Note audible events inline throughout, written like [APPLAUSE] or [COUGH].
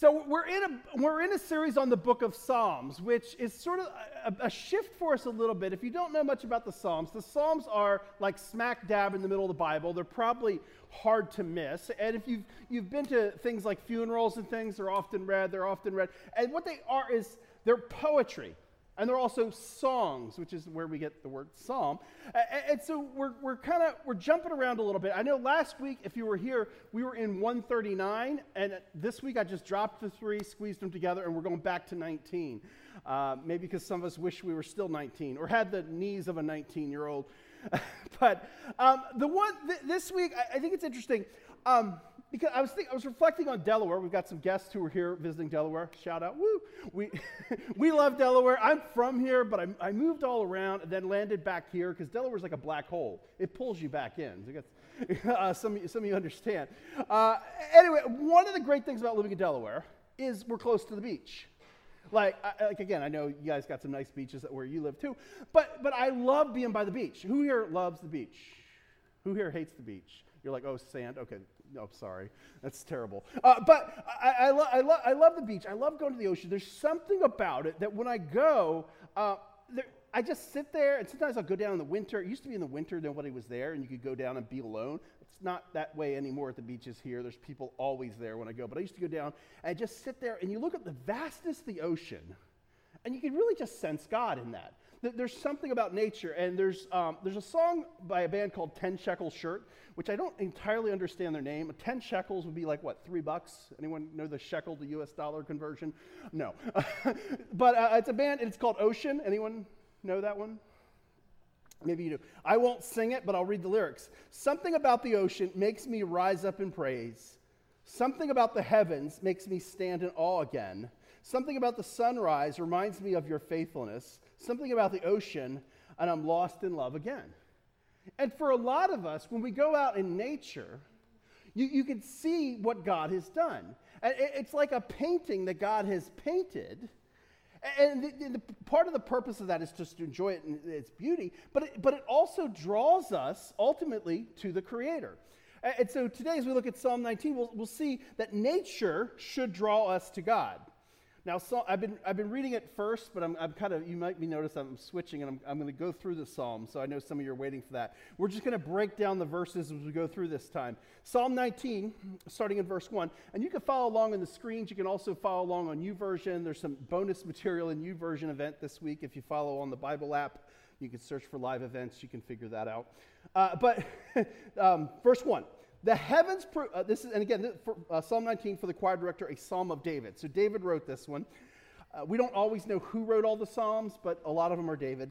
So we're in a we're in a series on the book of Psalms, which is sort of a, a, shift for us a little bit. If you don't know much about the Psalms, the Psalms are like smack dab in the middle of the Bible. They're probably hard to miss. And if you've you've been to things like funerals and things, they're often read. They're often read. And what they are is they're poetry. And there are also songs, which is where we get the word psalm. And so we're, we're kind of we're jumping around a little bit. I know last week, if you were here, we were in 139, and this week I just dropped the three, squeezed them together, and we're going back to 19. Uh, maybe because some of us wish we were still 19 or had the knees of a 19 year old. [LAUGHS] but um, the one th- this week, I, I, think it's interesting. Um, because I was, think, I was reflecting on Delaware. We've got some guests who are here visiting Delaware. Shout out, woo! We, [LAUGHS] we love Delaware. I'm from here, but I, I moved all around and then landed back here because Delaware's like a black hole. It pulls you back in. [LAUGHS] Uh, some, some of you understand. Uh, anyway, one of the great things about living in Delaware is we're close to the beach. Like, I, like again, I know you guys got some nice beaches where you live too, but, but I love being by the beach. Who here loves the beach? Who here hates the beach? You're like, oh, sand. Okay, no, sorry, that's terrible. Uh, but I, I, lo- I, lo- I, love the beach. I love going to the ocean. There's something about it that when I go, uh, there, I just sit there, and sometimes I'll go down in the winter. It used to be in the winter, nobody was there, and you could go down and be alone. It's not that way anymore at the beaches here. There's people always there when I go. But I used to go down and just sit there, and you look at the vastness of the ocean, and you can really just sense God in that. There's something about nature, and there's, um, there's a song by a band called Ten Shekel Shirt, which I don't entirely understand their name. 10 shekels would be like, what, three bucks? Anyone know the shekel to US dollar conversion? No. [LAUGHS] but uh, it's a band, it's called Ocean. Anyone know that one? Maybe you do. I won't sing it, but I'll read the lyrics. Something about the ocean makes me rise up in praise. Something about the heavens makes me stand in awe again. Something about the sunrise reminds me of your faithfulness. Something about the ocean, and I'm lost in love again. And for a lot of us, when we go out in nature, you, you can see what God has done. And it's like a painting that God has painted. And the, the, part of the purpose of that is just to enjoy it in its beauty, but it, but it also draws us ultimately to the Creator. And so today, as we look at Psalm 19, we'll, we'll see that nature should draw us to God. Now, so I've, been, I've been reading it first, but I'm, I'm kind of, you might be notice I'm switching and I'm, I'm going to go through the psalm, so I know some of you are waiting for that. We're just going to break down the verses as we go through this time. Psalm 19, starting in verse 1. And you can follow along on the screens. You can also follow along on YouVersion. There's some bonus material in YouVersion event this week. If you follow on the Bible app, you can search for live events. You can figure that out. Uh, but [LAUGHS] um, verse 1. The heavens, pro- uh, this is, and again, this, for, uh, Psalm 19 for the choir director, a psalm of David. So David wrote this one. Uh, we don't always know who wrote all the psalms, but a lot of them are David,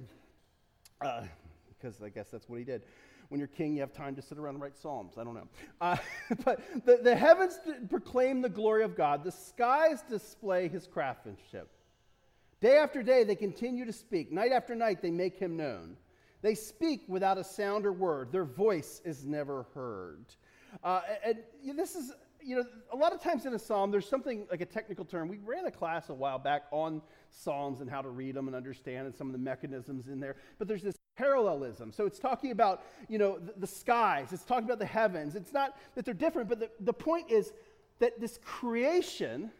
uh, because I guess that's what he did. When you're king, you have time to sit around and write psalms. I don't know. Uh, [LAUGHS] but the, the heavens proclaim the glory of God, the skies display his craftsmanship. Day after day, they continue to speak. Night after night, they make him known. They speak without a sound or word. Their voice is never heard. Uh, and this is, you know, a lot of times in a psalm, there's something like a technical term. We ran a class a while back on psalms and how to read them and understand and some of the mechanisms in there. But there's this parallelism. So it's talking about, you know, the, the skies. It's talking about the heavens. It's not that they're different, but the, the point is that this creation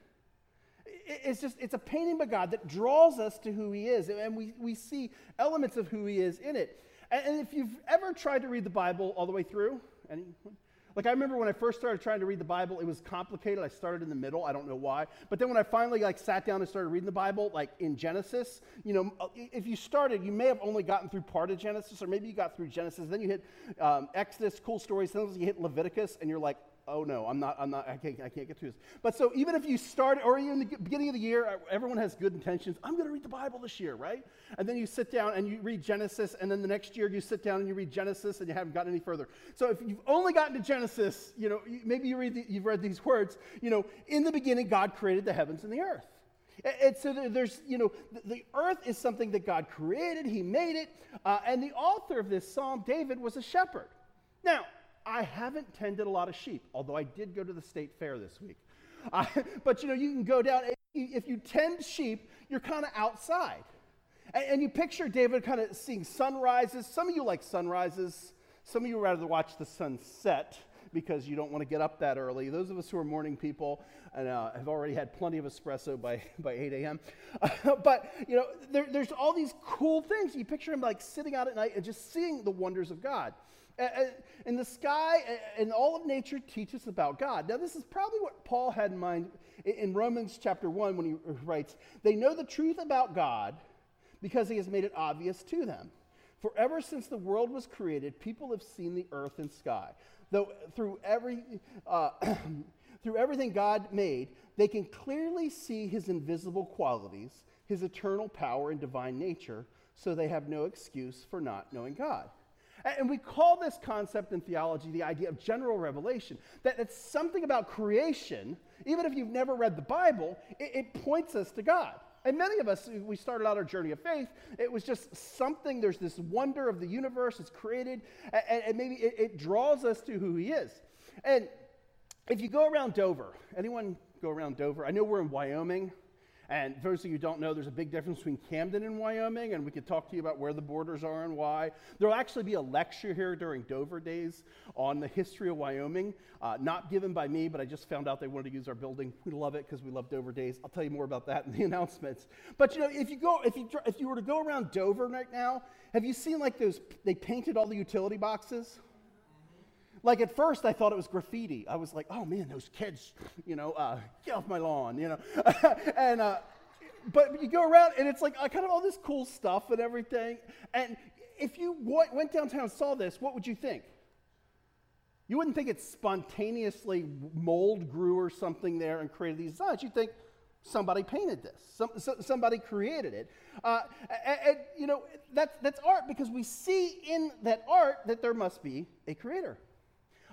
it's just it's a painting by god that draws us to who he is and we, we see elements of who he is in it and if you've ever tried to read the bible all the way through anyone like, I remember when I first started trying to read the Bible, it was complicated. I started in the middle. I don't know why. But then when I finally, like, sat down and started reading the Bible, like, in Genesis, you know, uh, if you started, you may have only gotten through part of Genesis, or maybe you got through Genesis. Then you hit um, Exodus, cool stories. Then you hit Leviticus, and you're like, oh no, I'm not, I'm not, I can't, I can't get through this. But so even if you start, or you're in the beginning of the year, uh, everyone has good intentions. I'm going to read the Bible this year, right? And then you sit down and you read Genesis, and then the next year you sit down and you read Genesis, and you haven't gotten any further. So if you've only gotten to Genesis, you know, maybe you read the, you've read these words, you know, in the beginning God created the heavens and the earth. And so there's, you know, the earth is something that God created, He made it, uh, and the author of this psalm, David, was a shepherd. Now, I haven't tended a lot of sheep, although I did go to the state fair this week. Uh, [LAUGHS] but you know, you can go down, if you tend sheep, you're kind of outside. And, and, you picture David kind of seeing sunrises. Some of you like sunrises, some of you rather watch the sunset. because you don't want to get up that early. Those of us who are morning people and uh, have already had plenty of espresso by, [LAUGHS] by 8 a.m. [LAUGHS] but, you know, there, there's all these cool things. You picture him like sitting out at night and just seeing the wonders of God. And the sky and all of nature teaches about God. Now, this is probably what Paul had in mind in Romans chapter 1 when he writes, They know the truth about God because he has made it obvious to them. For ever since the world was created, people have seen the earth and sky. Though through, every, uh, [CLEARS THROAT] through everything God made, they can clearly see his invisible qualities, his eternal power and divine nature, so they have no excuse for not knowing God. And we call this concept in theology the idea of general revelation, that it's something about creation, even if you've never read the Bible, it, it points us to God. And many of us, we started out our journey of faith, it was just something, there's this wonder of the universe, it's created, and, and maybe it, it draws us to who He is. And if you go around Dover, anyone go around Dover? I know we're in Wyoming. And for those of you who don't know, there's a big difference between Camden and Wyoming, and we could talk to you about where the borders are and why. There will actually be a lecture here during Dover Days on the history of Wyoming, uh, not given by me, but I just found out they wanted to use our building. We love it because we love Dover Days. I'll tell you more about that in the [LAUGHS] announcements. But you know, if you go, if you if you were to go around Dover right now, have you seen like those? They painted all the utility boxes. Like at first, I thought it was graffiti. I was like, oh man, those kids, you know, uh, get off my lawn, you know. [LAUGHS] and, uh, but you go around and it's like uh, kind of all this cool stuff and everything. And if you w- went downtown and saw this, what would you think? You wouldn't think it spontaneously mold grew or something there and created these designs. You'd think somebody painted this, Some, so, somebody created it. Uh, and, and, you know, that's, that's art because we see in that art that there must be a creator.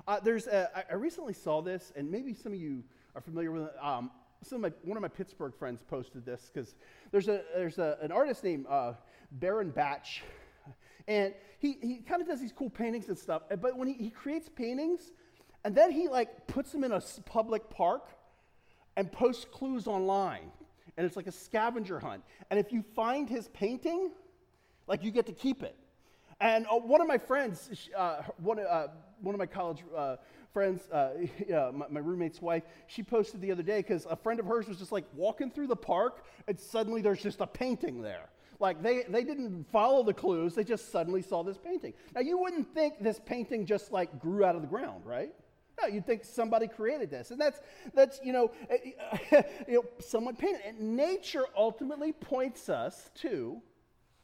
Uh, there's a, I recently saw this, and maybe some of you are familiar with it. Um, some of my, one of my Pittsburgh friends posted this because there's, a, there's a, an artist named uh, Baron Batch, and he, he kind of does these cool paintings and stuff. But when he, he creates paintings, and then he like puts them in a public park and posts clues online, and it's like a scavenger hunt. And if you find his painting, like you get to keep it. And uh, one of my friends, uh, one, uh, one of my college uh, friends, uh, [LAUGHS] my, my, roommate's wife, she posted the other day because a friend of hers was just like walking through the park and suddenly there's just a painting there. Like they, they didn't follow the clues, they just suddenly saw this painting. Now you wouldn't think this painting just like grew out of the ground, right? No, you'd think somebody created this. And that's, that's you, know, [LAUGHS] you know, someone painted it. Nature ultimately points us to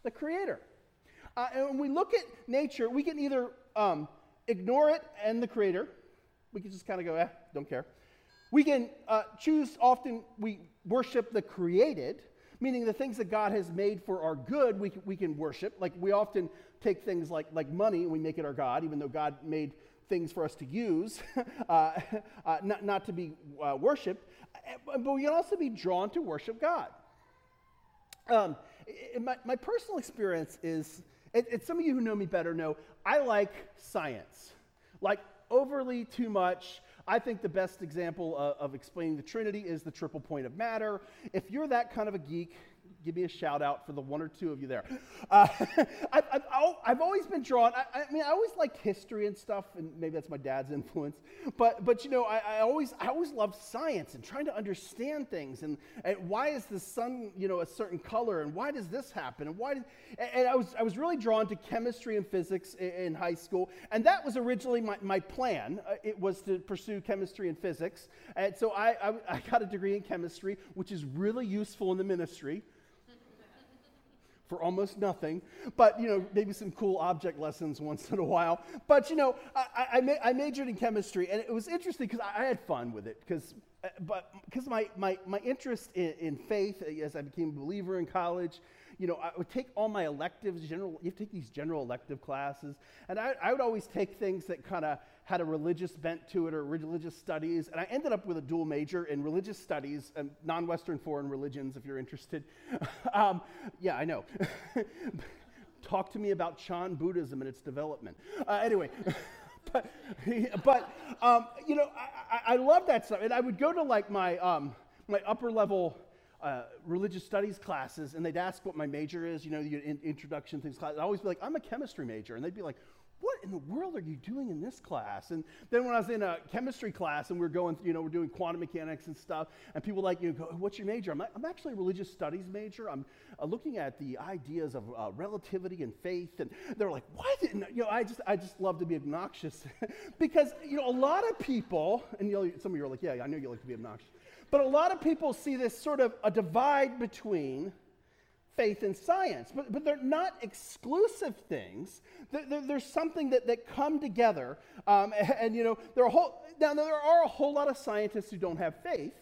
the creator. Uh, and when we look at nature, we can either um, ignore it and the creator. We can just kind of go, eh, don't care. We can uh, choose, often we worship the created, meaning the things that God has made for our good, we, we can worship. Like we often take things like, like money and we make it our God, even though God made things for us to use, [LAUGHS] uh, [LAUGHS] uh, not, not to be uh, worshiped. Uh, but we can also be drawn to worship God. Um, my, my personal experience is and, and some of you who know me better know I like science. Like overly too much. I think the best example of, explaining the Trinity is the triple point of matter. If you're that kind of a geek, give me a shout out for the one or two of you there. Uh, [LAUGHS] I've, I've, I've, always been drawn, I, I, mean, I always liked history and stuff, and maybe that's my dad's [LAUGHS] influence, but, but you know, I, I always, I always loved science and trying to understand things, and, and why is the sun, you know, a certain color, and why does this happen, and why did, and I was, I was really drawn to chemistry and physics in, in high school, and that was originally my, my plan. Uh, it was to pursue chemistry and physics, and so I, I, I got a degree in chemistry, which is really useful in the ministry for almost nothing, but you know, maybe some cool object lessons once in a while. But you know, I, I, ma- I majored in chemistry, and it was interesting because I, I, had fun with it. Because, uh, but because my, my, my interest in, in faith uh, as I became a believer in college, you know, I would take all my electives, general, you have to take these general elective classes, and I, I would always take things that kind of had a religious bent to it or religious studies. And I ended up with a dual major in religious studies and non Western foreign religions, if you're interested. [LAUGHS] um, yeah, I know. [LAUGHS] Talk to me about Chan Buddhism and its development. Uh, anyway. [LAUGHS] but, but um, you know, I, I, love that stuff. And I would go to like my, um, my upper level uh, religious studies classes, and they'd ask what my major is, you know, the in, introduction things class. I'd always be like, I'm a chemistry major. And they'd be like, what in the world are you doing in this class? And then when I was in a chemistry class and we are going, you know, we're doing quantum mechanics and stuff, and people like, you know, go, what's your major? I'm, like, I'm actually a religious studies major. I'm uh, looking at the ideas of uh, relativity and faith. And they're like, what? And, you know, I just, I just love to be obnoxious [LAUGHS] because, you know, a lot of people, and you know, some of you are like, yeah, I know you like to be obnoxious, but a lot of people see this sort of a divide between faith and science, but, but they're not exclusive things. There, there's something that, that come together. Um, and, [LAUGHS] and, you know, there are whole, now there are a whole lot of scientists who don't have faith,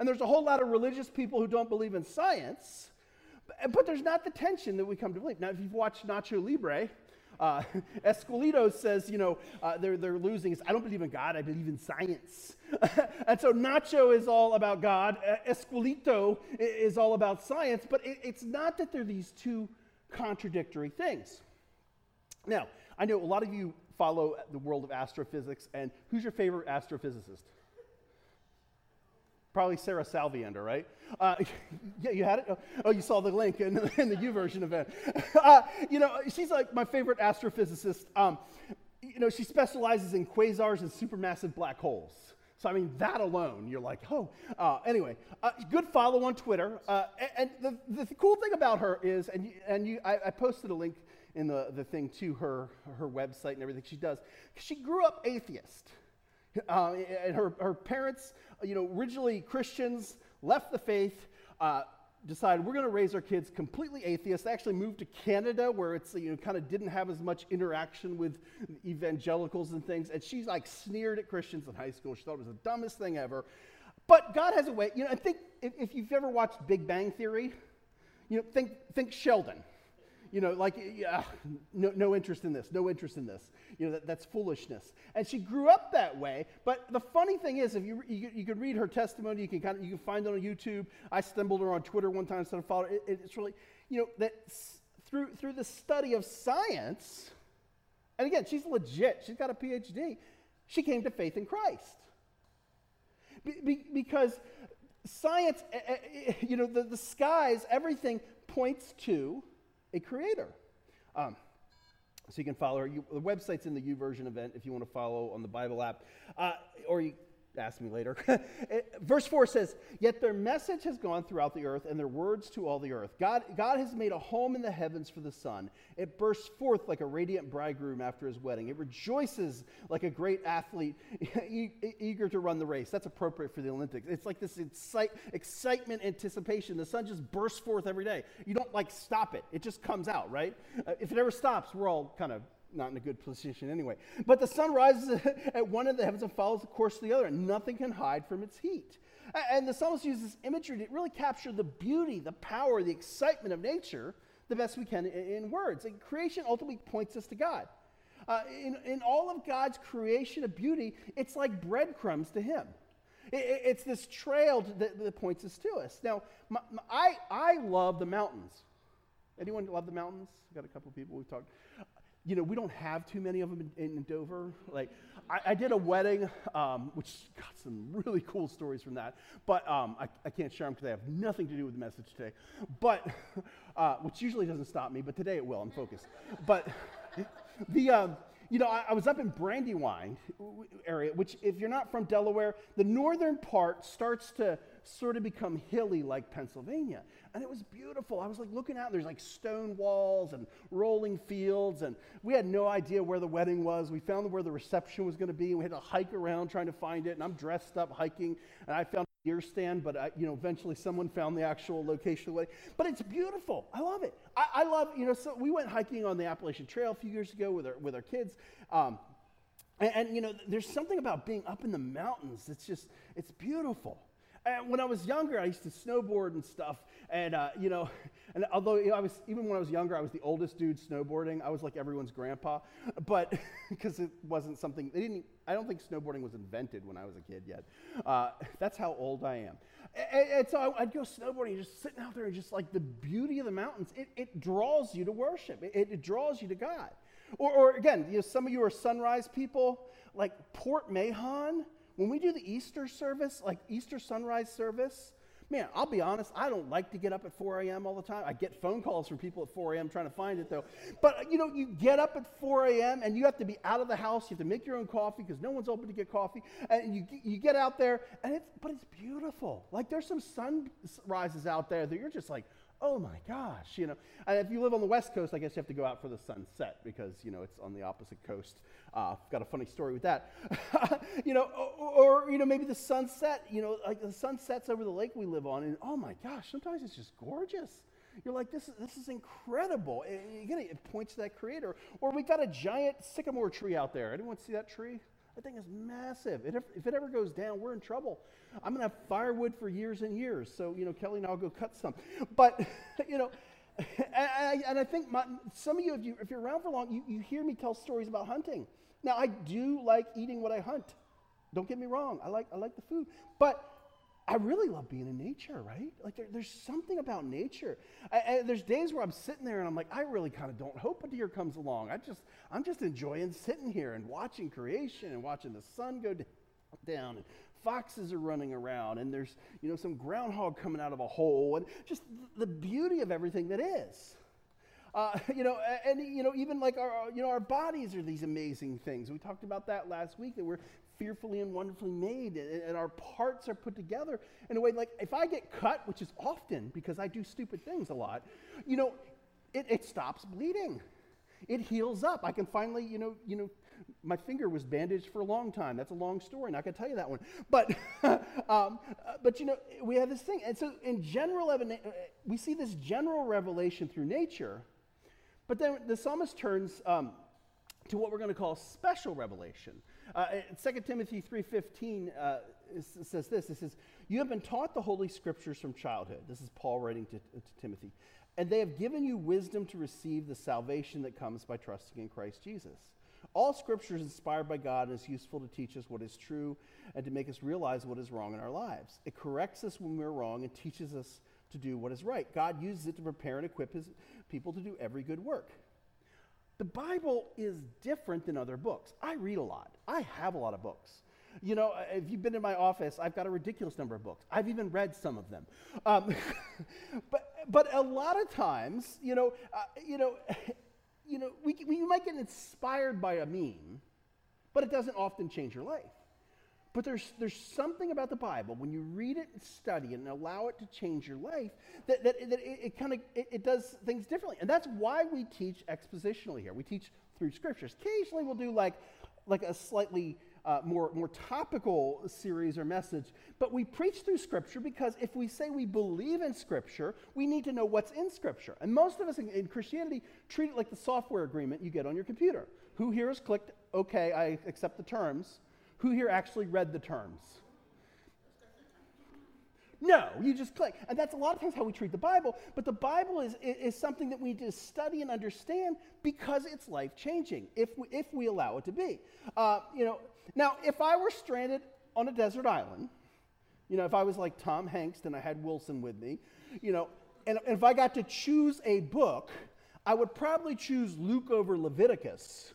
and there's a whole lot of religious people who don't believe in science, but, but there's not the tension that we come to believe. Now, if you've watched Nacho Libre, uh, [LAUGHS] Esqueleto says, you know, uh, they're, they're losing. I don't believe in God, I believe in science. [LAUGHS] and so Nacho is all about God, Esqueleto is all about science, but it, it's not that they're these two contradictory things. Now, I know a lot of you follow the world of astrophysics, and who's your favorite astrophysicist? Probably Sarah Salviander, right? Uh, [LAUGHS] yeah, you had it? Oh, you saw the link in, [LAUGHS] in the version event. [LAUGHS] Uh, you know, she's like my favorite astrophysicist. Um, you know, she specializes in quasars and supermassive black holes. So, I mean, that alone, you're like, oh. Uh, anyway, uh, good follow on Twitter. Uh, and the, the, cool thing about her is, and, you, and you, I, I, posted a link in the, the thing to her, her website and everything she does. She grew up atheist. [LAUGHS] Uh, and her, her parents, you know, originally Christians, left the faith, uh, decided we're going to raise our kids completely atheist. They actually moved to Canada where it's, you know, kind of didn't have as much interaction with evangelicals and things. And she's like sneered at Christians in high school. She thought it was the dumbest thing ever. But God has a way, you know, I think if, if you've ever watched Big Bang Theory, you know, think, think Sheldon you know, like, yeah, no, no interest in this, no interest in this. You know, that, that's foolishness. And she grew up that way. But the funny thing is, if you, you, you can read her testimony, you can kind of, you can find it on YouTube. I stumbled her on Twitter one time instead of following. It, it's really, you know, that through, through the study of science, and again, she's legit, she's got a PhD, she came to faith in Christ. Be, be, because science, eh, eh, eh, you know, the, the skies, everything points to a creator. Um, so you can follow her. You, the website's in the YouVersion event if you want to follow on the Bible app. Uh, or you ask me later. [LAUGHS] Verse 4 says, Yet their message has gone throughout the earth, and their words to all the earth. God, God has made a home in the heavens for the sun. It bursts forth like a radiant bridegroom after his wedding. It rejoices like a great athlete [LAUGHS] eager to run the race. That's appropriate for the Olympics. It's like this incite, excitement, anticipation. The sun just bursts forth every day. You don't like stop it, it just comes out, right? Uh, if it ever stops, we're all kind of not in a good position anyway. But the sun rises [LAUGHS] at one end of the heavens and follows the course of the other, and nothing can hide from its heat. And the psalmist uses imagery to really capture the beauty, the power, the excitement of nature the best we can in, words. And creation ultimately points us to God. Uh, in, in all of God's creation of beauty, it's like breadcrumbs to Him. It, it's this trail that, that, points us to us. Now, my, my, I, I love the mountains. Anyone love the mountains? I've got a couple people we've talked you know, we don't have too many of them in, in Dover. Like, I, I, did a wedding, um, which got some really cool stories from that, but um, I, I, can't share them because they have nothing to do with the message today. But, [LAUGHS] uh, which usually doesn't stop me, but today it will. I'm focused. But [LAUGHS] the, um, you know, I, I, was up in Brandywine area, which, if you're not from Delaware, the northern part starts to sort of become hilly like Pennsylvania. And it was beautiful. I was like looking out, there's like stone walls and rolling fields. And we had no idea where the wedding was. We found where the reception was going to be. And we had to hike around trying to find it. And I'm dressed up hiking. And I found a deer stand, but I, you know, eventually someone found the actual location of the wedding. But it's beautiful. I love it. I, I love, you know, so we went hiking on the Appalachian Trail a few years ago with our, with our kids. Um, and, and, you know, there's something about being up in the mountains. It's just, it's beautiful. And when I was younger, I used to snowboard and stuff. And, uh, you know, [LAUGHS] and although you know, I was, even when I was younger, I was the oldest dude snowboarding. I was like everyone's grandpa. But [LAUGHS] because it wasn't something, they didn't, I don't think snowboarding was invented when I was a kid yet. Uh, that's how old I am. And, and, so I'd go snowboarding, just sitting out there, and just like the beauty of the mountains, it, it draws you to worship, it, it draws you to God. Or, or again, you know, some of you are sunrise people, like Port Mahon when we do the Easter service, like Easter sunrise service, Man, I'll be honest, I don't like to get up at 4 a.m. all the time. I get phone calls from people at 4 a.m. trying to find it though. But you know, you get up at 4 a.m. and you have to be out of the house. You have to make your own coffee because no one's open to get coffee. And you, you get out there, and it's, but it's beautiful. Like there's some sunrises out there that you're just like, oh my gosh, you know. And if you live on the West Coast, I guess you have to go out for the sunset because, you know, it's on the opposite coast. Uh, got a funny story with that. [LAUGHS] you know, or, or, you know, maybe the sunset, you know, like the sun sets over the lake we live on, and oh my gosh, sometimes it's just gorgeous. You're like, this is, this is incredible. It, it points to that creator. Or we've got a giant sycamore tree out there. Anyone see that tree? That thing is massive. It, if it ever goes down, we're in trouble. I'm going to have firewood for years and years. So, you know, Kelly and I'll go cut some. But, [LAUGHS] you know, [LAUGHS] and I, and I think my, some of you if, you, if you're around for long, you, you hear me tell stories about hunting. Now, I do like eating what I hunt. Don't get me wrong. I like, I like the food. But I really love being in nature, right? Like there, there's something about nature. I, I, there's days where I'm sitting there and I'm like, I really kind of don't hope a deer comes along. I just, I'm just enjoying sitting here and watching creation and watching the sun go down and foxes are running around and there's, you know, some groundhog coming out of a hole and just the beauty of everything that is. Uh, [LAUGHS] you know, and you know, even like our, you know, our bodies are these amazing things. We talked about that last week that we're fearfully and wonderfully made, and, and our parts are put together in a way like if I get cut, which is often because I do stupid things a lot, you know, it, it stops bleeding. It heals up. I can finally, you know, you know, my finger was bandaged for a long time. That's a long story. Not gonna tell you that one. But, [LAUGHS] um, but you know, we have this thing, and so in general, uh, we see this general revelation through nature. But then the psalmist turns um, to what we're going to call special revelation. Uh, 2 Timothy 3.15 uh, says this. It says, you have been taught the Holy Scriptures from childhood. This is Paul writing to, to Timothy. And they have given you wisdom to receive the salvation that comes by trusting in Christ Jesus. All Scripture is inspired by God and is useful to teach us what is true and to make us realize what is wrong in our lives. It corrects us when we're wrong and teaches us to do what is right. God uses it to prepare and equip his people to do every good work. The Bible is different than other books. I read a lot, I have a lot of books. You know, uh, if you've been in my office, I've got a ridiculous number of books. I've even read some of them. Um, [LAUGHS] but, but a lot of times, you know, uh, you know, [LAUGHS] you know, we, we might get inspired by a meme, but it doesn't often change your life. But there's, there's something about the Bible, when you read it and study it and allow it to change your life, that, that, that it, it kind of it, it, does things differently. And that's why we teach expositionally here. We teach through scriptures. Occasionally we'll do like, like a slightly uh, more, more topical series or message, but we preach through scripture because if we say we believe in scripture, we need to know what's in scripture. And most of us in, in Christianity treat it like the software agreement you get on your computer. Who here has clicked, okay, I accept the terms? Who here actually read the terms? No, you just click. And that's a lot of times how we treat the Bible. But the Bible is, is, something that we need to study and understand because it's life changing if we, if we allow it to be. Uh, you know, now, if I were stranded on a desert island, you know, if I was like Tom Hanks and I had Wilson with me, you know, and, and if I got to choose a book, I would probably choose Luke over Leviticus.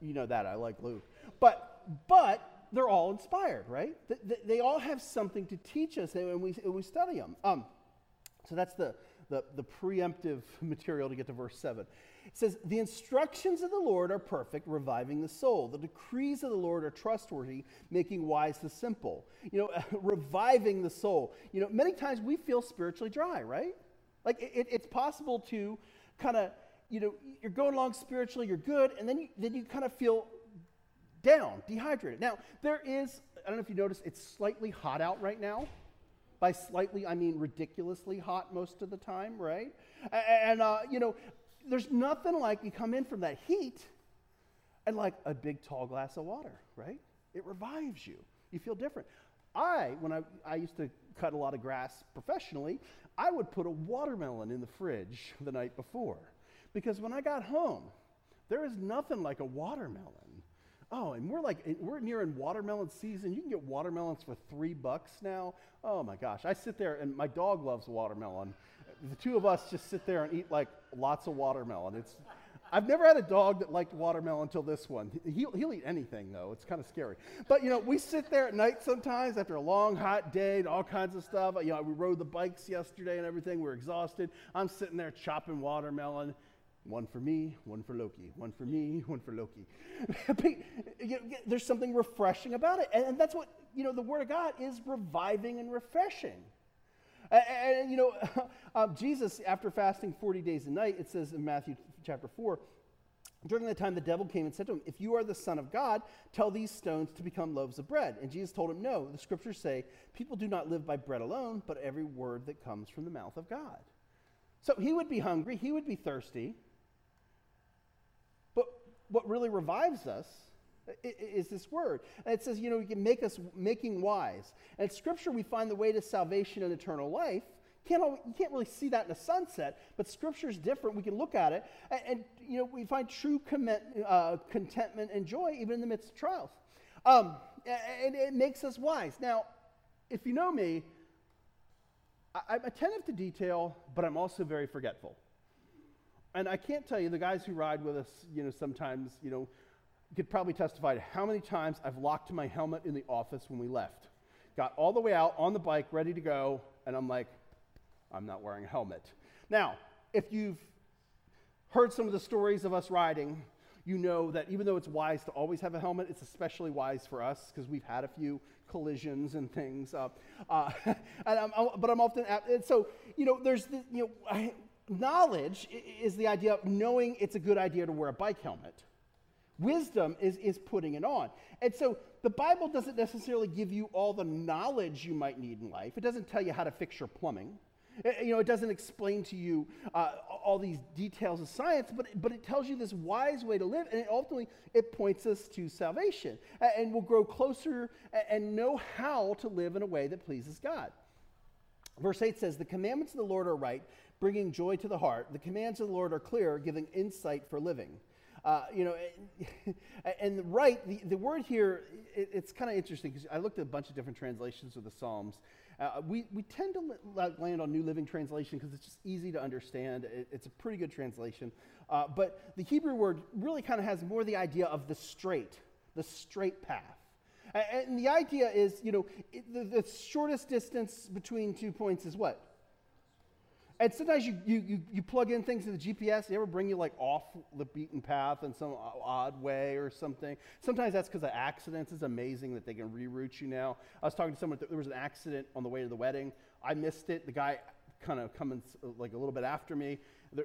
You know that, I like Luke. But, but they're all inspired, right? They, they all have something to teach us and we, when we study them. Um, so that's the, the, the preemptive [LAUGHS] material to get to verse 7. It says, The instructions of the Lord are perfect, reviving the soul. The decrees of the Lord are trustworthy, making wise the simple. You know, [LAUGHS] reviving the soul. You know, many times we feel spiritually dry, right? Like it, it's possible to kind of, you know, you're going along spiritually, you're good, and then you, then you kind of feel down, dehydrated. Now, there is, I don't know if you noticed, it's slightly hot out right now. By slightly, I mean ridiculously hot most of the time, right? And, uh, you know, there's nothing like you come in from that heat and like a big tall glass of water, right? It revives you. You feel different. I, when I, I used to cut a lot of grass professionally, I would put a watermelon in the fridge [LAUGHS] the night before. Because when I got home, there is nothing like a watermelon. Oh, and we're like, eh, we're nearing watermelon season. You can get watermelons for three bucks now. Oh my gosh. I sit there, and my dog loves watermelon. The two of us just sit there and eat like lots of watermelon. It's, I've never had a dog that liked watermelon until this one. He'll, he'll eat anything, though. It's kind of scary. But, you know, we sit there at night sometimes after a long, hot day and all kinds of stuff. You know, we rode the bikes yesterday and everything. We we're exhausted. I'm sitting there chopping watermelon. One for me, one for Loki. One for me, [LAUGHS] one for Loki. [LAUGHS] There's something refreshing about it. And that's what, you know, the Word of God is reviving and refreshing. And, you know, uh, [LAUGHS] Jesus, after fasting 40 days and night, it says in Matthew chapter 4, during that time, the devil came and said to him, If you are the Son of God, tell these stones to become loaves of bread. And Jesus told him, No, the scriptures say, People do not live by bread alone, but every word that comes from the mouth of God. So he would be hungry, he would be thirsty. What really revives us is this word. And it says, you know, you can make us making wise. And in Scripture, we find the way to salvation and eternal life. Can't always, you can't really see that in a sunset, but Scripture is different. We can look at it, and, and you know, we find true uh, contentment and joy even in the midst of trials. Um, and it makes us wise. Now, if you know me, I, I'm attentive to detail, but I'm also very forgetful. And I can't tell you, the guys who ride with us, you know, sometimes, you know, could probably testify to how many times I've locked my helmet in the office when we left. Got all the way out on the bike, ready to go, and I'm like, I'm not wearing a helmet. Now, if you've heard some of the stories of us riding, you know that even though it's wise to always have a helmet, it's especially wise for us because we've had a few collisions and things. Uh, uh, [LAUGHS] and I'm, but I'm often, and so, you know, there's, the, you know, I, knowledge is the idea of knowing it's a good idea to wear a bike helmet. Wisdom is, is putting it on. And so the Bible doesn't necessarily give you all the knowledge you might need in life. It doesn't tell you how to fix your plumbing. It, you know, it doesn't explain to you uh, all these details of science, but, but it tells you this wise way to live, and it ultimately it points us to salvation. And we'll grow closer and know how to live in a way that pleases God. Verse 8 says, The commandments of the Lord are right, bringing joy to the heart. The commands of the Lord are clear, giving insight for living. Uh, you know, [LAUGHS] and right, the, the word here, it, it's kind of interesting because I looked at a bunch of different translations of the Psalms. Uh, we, we tend to land on New Living Translation because it's just easy to understand. It, it's a pretty good translation. Uh, but the Hebrew word really kind of has more the idea of the straight, the straight path. And the idea is, you know, the, the shortest distance between two points is what? And sometimes you, you, you, plug in things to the GPS, they ever bring you like off the beaten path in some odd way or something. Sometimes that's because of accidents. It's amazing that they can reroute you now. I was talking to someone, there was an accident on the way to the wedding. I missed it. The guy kind of coming like a little bit after me.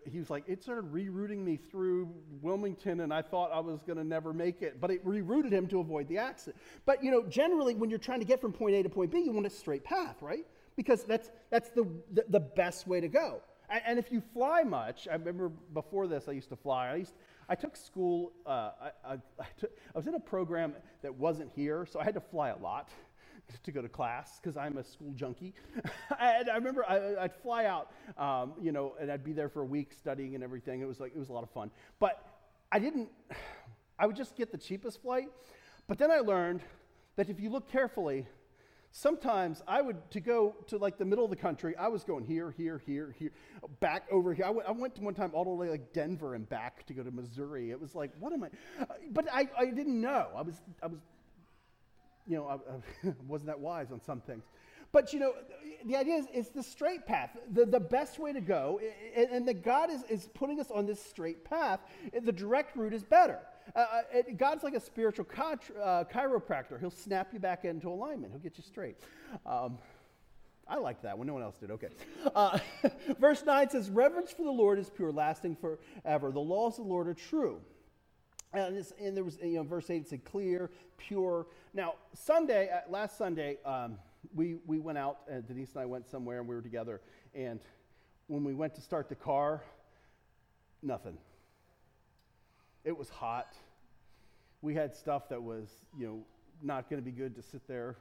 He was like, it started rerouting me through Wilmington, and I thought I was going to never make it. But it rerouted him to avoid the accident. But, you know, generally, when you're trying to get from point A to point B, you want a straight path, right? Because that's, that's the, the, the best way to go. And, and, if you fly much, I remember before this I used to fly. I, used, I took school, uh, I, I, I, took, I was in a program that wasn't here, so I had to fly a lot [LAUGHS] to go to class because I'm a school junkie. [LAUGHS] and I remember I, would fly out, um, you know, and I'd be there for a week studying and everything. It was like, it was a lot of fun. But I didn't, [SIGHS] I would just get the cheapest flight. But then I learned that if you look carefully, Sometimes I would, to go to like the middle of the country, I was going here, here, here, here, back over here. I, w- I went one time all the way like Denver and back to go to Missouri. It was like, what am I? Uh, but I, I didn't know. I was, I was, you know, I, I [LAUGHS] wasn't that wise on some things. But you know, the idea is it's the straight path, the, the best way to go, and, and that God is, is putting us on this straight path. The direct route is better. Uh, uh, it, God's like a spiritual uh, chiropractor. He'll snap you back into alignment, He'll get you straight. Um, I liked that when no one else did. Okay. Uh, [LAUGHS] verse 9 says, Reverence for the Lord is pure, lasting forever. The laws of the Lord are true. And, and there was, you know, verse 8 it said clear, pure. Now, Sunday, uh, last Sunday, um, we, we went out, and Denise and I went somewhere, and we were together. And when we went to start the car, nothing. It was hot. We had stuff that was, you know, not going to be good to sit there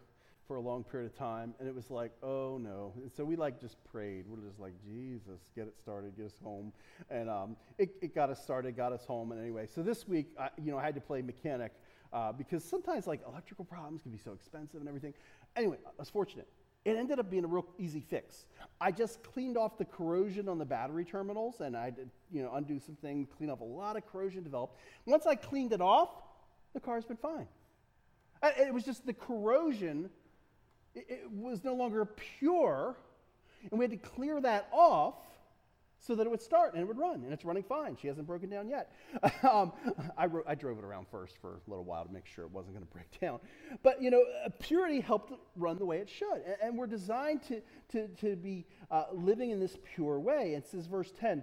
for a long period of time. And it was like, oh no. And so we like just prayed. We're just like, Jesus, get it started, get us home. And um, it, it got us started, got us home. And anyway, so this week, I, you know, I had to play mechanic uh, because sometimes like electrical problems can be so expensive and everything. Anyway, I was fortunate. It ended up being a real easy fix. I just cleaned off the corrosion on the battery terminals and I did, you know, undo some things, clean off a lot of corrosion developed. Once I cleaned it off, the car's been fine. It was just the corrosion, it was no longer pure, and we had to clear that off so that it would start and it would run, and it's running fine. She hasn't broken down yet. [LAUGHS] um, I, ro- I, drove it around first for a little while to make sure it wasn't going to break [LAUGHS] down. But, you know, uh, purity helped it run the way it should. And, and we're designed to, to, to be uh, living in this pure way. It says, verse 10,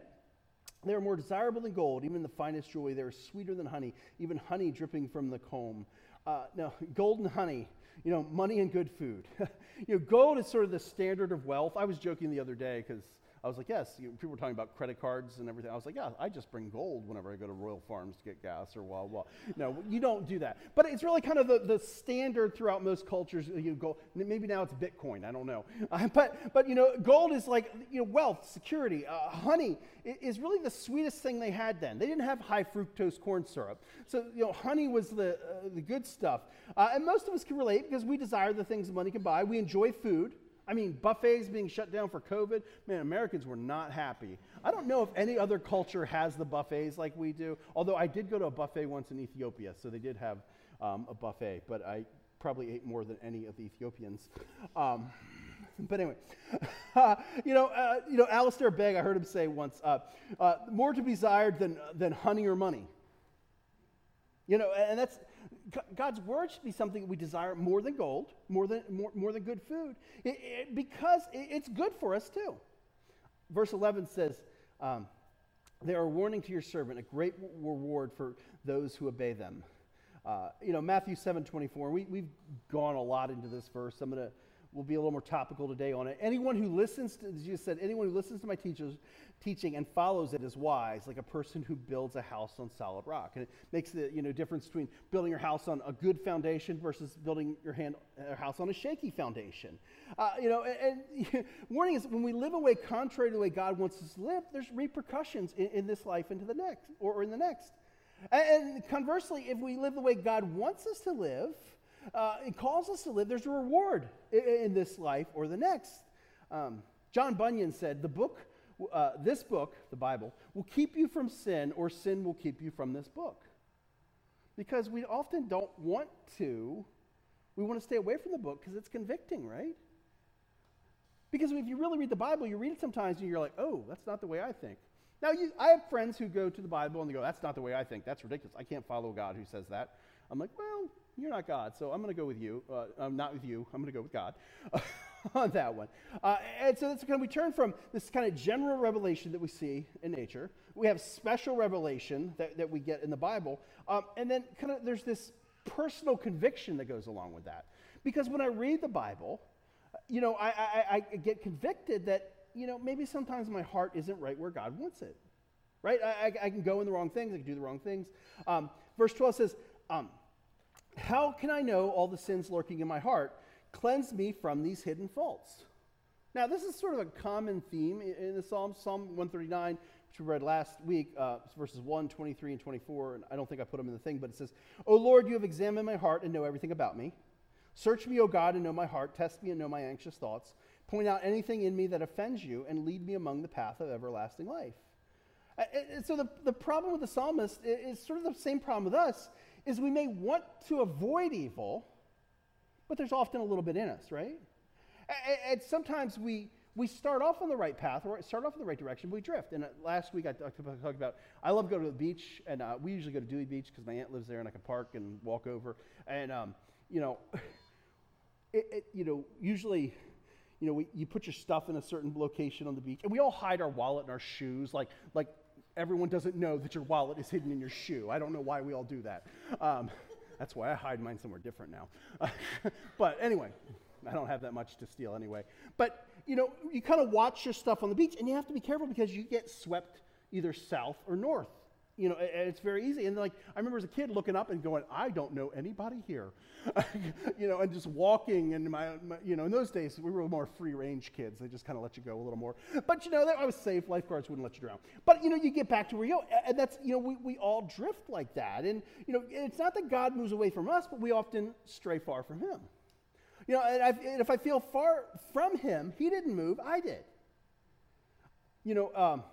they are more desirable than gold, even the finest jewelry. They are sweeter than honey, even honey dripping from the comb. Uh, no, gold and honey, you know, money and good food. [LAUGHS] you know, gold is sort of the standard of wealth. I was joking the other day because I was like, yes, you know, people were talking about credit cards and everything. I was like, yeah, I just bring gold whenever I go to Royal Farms to get gas or blah, blah. No, you don't do that. But it's really kind of the, the standard throughout most cultures. You go, maybe now it's Bitcoin, I don't know. [LAUGHS] Uh, but, but, you know, gold is like, you know, wealth, security. Uh, honey is really the sweetest thing they had then. They didn't have high fructose corn syrup. So, you know, honey was the, uh, the good stuff. Uh, and most of us can relate because we desire the things money can buy. We enjoy food. I mean, buffets being shut down for COVID, man, Americans were not happy. I don't know if any other culture has the buffets like we do, although I did go to a buffet once in Ethiopia, so they did have um, a buffet, but I probably ate more than any of the Ethiopians. Um, but anyway, uh, [LAUGHS] you know, uh, you know, Alistair Begg, I heard him say once, uh, uh, more to be desired than, than honey or money. You know, and that's, God's word should be something we desire more than gold, more than, more, more than good food, it, it, because it, it's good for us too. Verse 11 says, um, They are a warning to your servant, a great reward for those who obey them. Uh, you know, Matthew 7 24, we, we've gone a lot into this verse. I'm going to we'll be a little more topical today on it. Anyone who listens to, Jesus said, anyone who listens to my teachers, teaching and follows it is wise, like a person who builds a house on solid rock. And it makes the you know, difference between building your house on a good foundation versus building your hand, uh, house on a shaky foundation. Uh, you know, and, and [LAUGHS] warning is when we live away contrary to the way God wants us to live, there's repercussions in, in this life into the next, or, or in the next. And, and conversely, if we live the way God wants us to live, uh, it calls us to live, there's a reward in, in this life or the next. Um, John Bunyan said, The book, uh, this book, the Bible, will keep you from sin, or sin will keep you from this book. Because we often don't want to, we want to stay away from the book because it's convicting, right? Because if you really read the Bible, you read it sometimes and you're like, oh, that's not the way I think. Now, you, I have friends who go to the Bible and they go, that's not the way I think. That's ridiculous. I can't follow God who says that. I'm like, well, you're not God, so I'm going to go with you. Uh, I'm not with you. I'm going to go with God [LAUGHS] [LAUGHS] on that one. Uh, and so that's kind of, we turn from this kind of general revelation that we see in nature. We have special revelation that, that we get in the Bible. Um, and then kind of there's this personal conviction that goes along with that. Because when I read the Bible, you know, I, I, I get convicted that, you know, maybe sometimes my heart isn't right where God wants it. Right? I, I, can go in the wrong things. I can do the wrong things. Um, verse 12 says, um, how can I know all the sins lurking in my heart? Cleanse me from these hidden faults. Now, this is sort of a common theme in the Psalms. Psalm 139, which we read last week, uh, verses 1, 23, and 24. And I don't think I put them in the thing, but it says, O Lord, you have examined my heart and know everything about me. Search me, O God, and know my heart. Test me and know my anxious thoughts. Point out anything in me that offends you, and lead me among the path of everlasting life. And so the, the problem with the psalmist is sort of the same problem with us is we may want to avoid evil, but there's often a little bit in us, right? And sometimes we, we start off on the right path or start off in the right direction, but we drift. And uh, last week I talked about, I love going to the beach, and uh, we usually go to Dewey Beach because my aunt lives there and I can park and walk over. And, um, you know, [LAUGHS] it, it, you know, usually, you know, we, you put your stuff in a certain location on the beach, and we all hide our wallet and our shoes, like, like everyone doesn't know that your wallet is hidden in your shoe. I don't know why we all do that. Um, that's why I hide mine somewhere different now. [LAUGHS] but anyway, I don't have that much to steal anyway. But you know, you kind of watch your stuff on the beach, and you have to be careful because you get swept either south or north you know, it's very easy. And like, I remember as a kid looking up and going, I don't know anybody here, [LAUGHS] you know, and just walking. And my, my, you know, in those days, we were more free range kids. They just kind of let you go a little more. But, you know, I was safe. Lifeguards wouldn't let you drown. But, you know, you get back to where you go. And that's, you know, we, we all drift like that. And, you know, it's not that God moves away from us, but we often stray far from Him. You know, and, and if I feel far from him, he didn't move, I did. You know, um,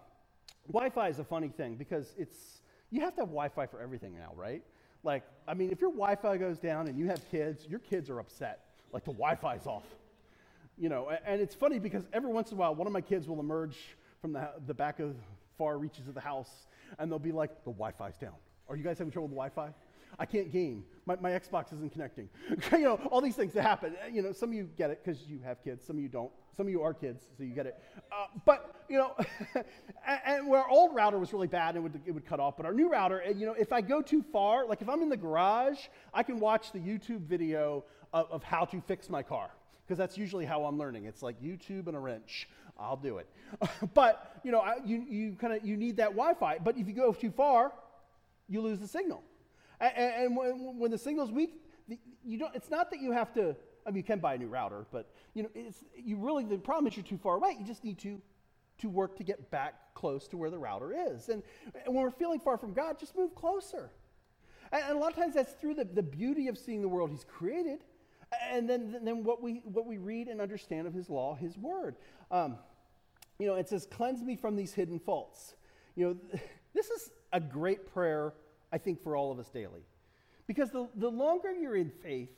Wi Fi is a funny thing because it's, you have to have Wi Fi for everything now, right? Like, I mean, if your Wi Fi goes down and you have kids, your kids are upset. Like, the Wi Fi's off. You know, and it's funny because every once in a while, one of my kids will emerge from the, the back of far reaches of the house and they'll be like, the Wi Fi's down. Are you guys having trouble with Wi Fi? I can't game. My, my Xbox isn't connecting. [LAUGHS] you know, all these things that happen. You know, some of you get it because you have kids. Some of you don't. Some of you are kids, so you get it. Uh, but, you know, [LAUGHS] and, and our old router was really bad and it would, it would cut off. But our new router, you know, if I go too far, like if I'm in the garage, I can watch the YouTube video of, of how to fix my car because that's usually how I'm learning. It's like YouTube and a wrench. I'll do it. [LAUGHS] but you know, I, you, you kind of you need that Wi-Fi. But if you go too far, you lose the signal. And, and when, the signal's weak, you don't. It's not that you have to. I mean, you can buy a new router, but you know, it's you really. The problem is you're too far away. You just need to to work to get back close to where the router is. And, and when we're feeling far from God, just move closer. And, and a lot of times that's through the, the beauty of seeing the world He's created and then, then what, we, what we read and understand of his law, his word. Um, you know, it says, cleanse me from these hidden faults. You know, [LAUGHS] this is a great prayer, I think, for all of us daily. Because the, the longer you're in faith,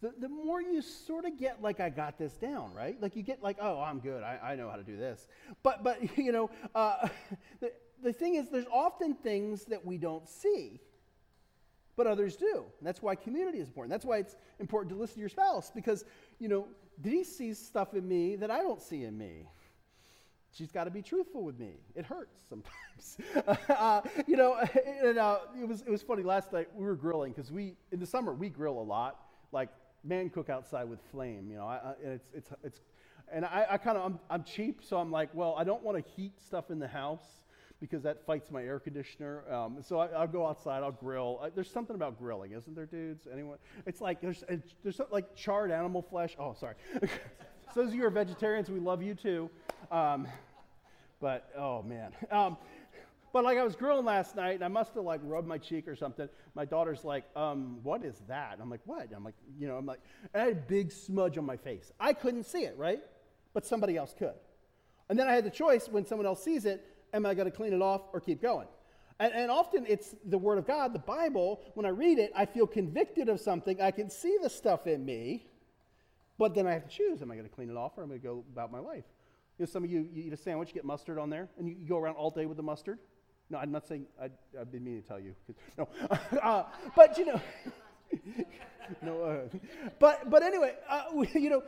the, the more you sort of get like, I got this down, right? Like you get like, oh, I'm good. I, I know how to do this. But, but [LAUGHS] you know, uh, [LAUGHS] the, the thing is, there's often things that we don't see but others do. And that's why community is important. That's why it's important to listen to your spouse because, you know, he sees stuff in me that I don't see in me. She's got to be truthful with me. It hurts sometimes. [LAUGHS] uh, you know, and, uh, it, was, it was funny. Last night we were grilling because we, in the summer, we grill a lot. Like, man cook outside with flame, you know, I, I, and it's, it's, it's, and I, I kind of, I'm, I'm cheap, so I'm like, well, I don't want to heat stuff in the house because that fights my air conditioner. Um, so I, will go outside, I'll grill. I, there's something about grilling, isn't there, dudes? Anyone? It's like there's there's like charred animal flesh. Oh, sorry. [LAUGHS] so those of you who are vegetarians, we love you too. Um, but oh man. Um, but like I was grilling last night, and I must have like rubbed my cheek or something. My daughter's like, um, "What is that?" And I'm like, "What?" And I'm like, you know, I'm like, I had a big smudge on my face. I couldn't see it, right? But somebody else could. And then I had the choice when someone else sees it am I going to clean it off or keep going? And, and, often it's the Word of God, the Bible. When I read it, I feel convicted of something. I can see the stuff in me, but then I have to choose: Am I going to clean it off, or am I going to go about my life? You know, some of you, you eat a sandwich, get mustard on there, and you, you go around all day with the mustard. No, I'm not saying. I, have been meaning to tell you. No, [LAUGHS] uh, but you know, [LAUGHS] no. Uh, but but anyway, uh, you know,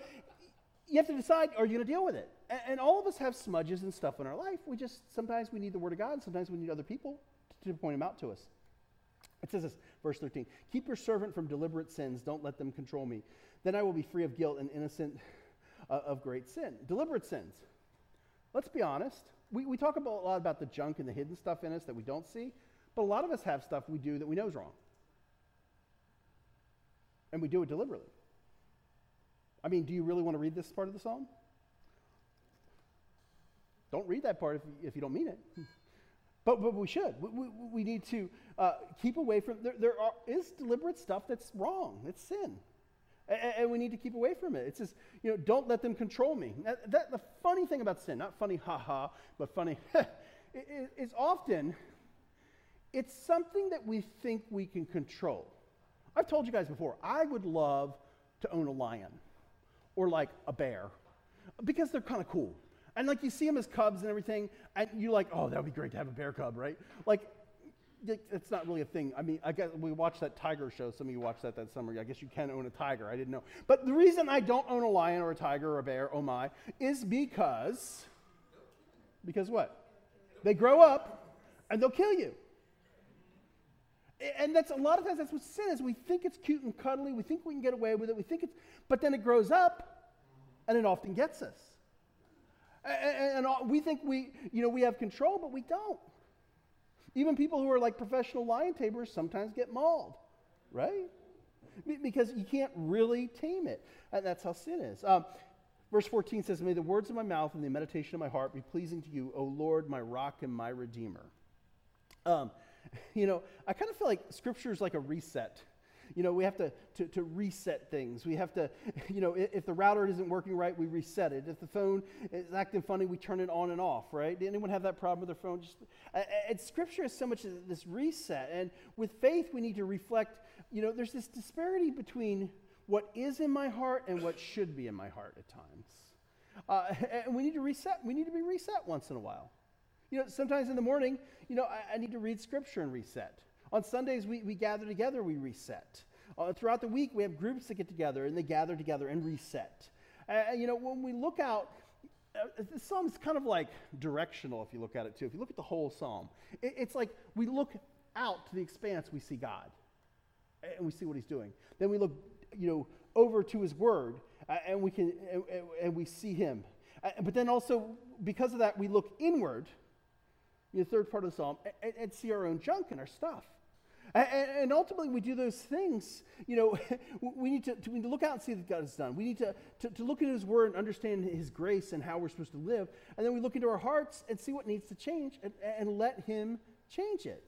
you have to decide: Are you going to deal with it? And, and, all of us have smudges and stuff in our life. We just, sometimes we need the Word of God, and sometimes we need other people to, to point them out to us. It says this, verse 13 Keep your servant from deliberate sins, don't let them control me. Then I will be free of guilt and innocent uh, of great sin. Deliberate sins. Let's be honest. We, we talk about, a lot about the junk and the hidden stuff in us that we don't see, but a lot of us have stuff we do that we know is wrong. And we do it deliberately. I mean, do you really want to read this part of the psalm? Don't read that part if, if you don't mean it. [LAUGHS] But, but we should. We, we, we need to uh, keep away from, there, there are, is deliberate stuff that's wrong. It's sin. And, we need to keep away from it. It says, you know, don't let them control me. That, that, the funny thing about sin, not funny, ha ha, but funny, [LAUGHS] is often it's something that we think we can control. I've told you guys before, I would love to own a lion or like a bear because they're kind of cool. And like you see them as cubs and everything, and you're like, oh, that would be great to have a bear cub, right? Like, it's not really a thing. I mean, I guess we watched that tiger show. Some of you watched that that summer. I guess you can own a tiger. I didn't know. But the reason I don't own a lion or a tiger or a bear, oh my, is because, because what? They grow up and they'll kill you. And that's a lot of times that's what sin is. We think it's cute and cuddly. We think we can get away with it. We think it's, but then it grows up and it often gets us. And, and uh, we think we, you know, we have control, but we don't. Even people who are like professional lion tamers sometimes get mauled, right? Because you can't really tame it. And that's how sin is. Um, verse 14 says, May the words of my mouth and the meditation of my heart be pleasing to you, O Lord, my rock and my redeemer. Um, [LAUGHS] you know, I kind of feel like scripture is like a reset. You know, we have to, to, to reset things. We have to, [LAUGHS] you know, if, if, the router isn't working right, we reset it. If the phone is acting funny, we turn it on and off, right? Did anyone have that problem with their phone? Just, and Scripture is so much this reset. And with faith, we need to reflect, you know, there's this disparity between what is in my heart and what should be in my heart at times. Uh, [LAUGHS] and we need to reset. We need to be reset once in a while. You know, sometimes in the morning, you know, I, I need to read Scripture and reset. On Sundays, we, we gather together, we reset. Uh, throughout the week, we have groups that get together and they gather together and reset. Uh, you know, when we look out, uh, the psalm is kind of like directional if you look at it too. If you look at the whole psalm, it, it's like we look out to the expanse, we see God and we see what he's doing. Then we look, you know, over to his word uh, and we can and, and we see him. Uh, but then also because of that, we look inward, in the third part of the psalm, and, and see our own junk and our stuff. And, ultimately, we do those things. You know, [LAUGHS] we need to, to, we need to look out and see that God has done. We need to, to, to, look at His Word and understand His grace and how we're supposed to live. And then we look into our hearts and see what needs to change and, and let Him change it.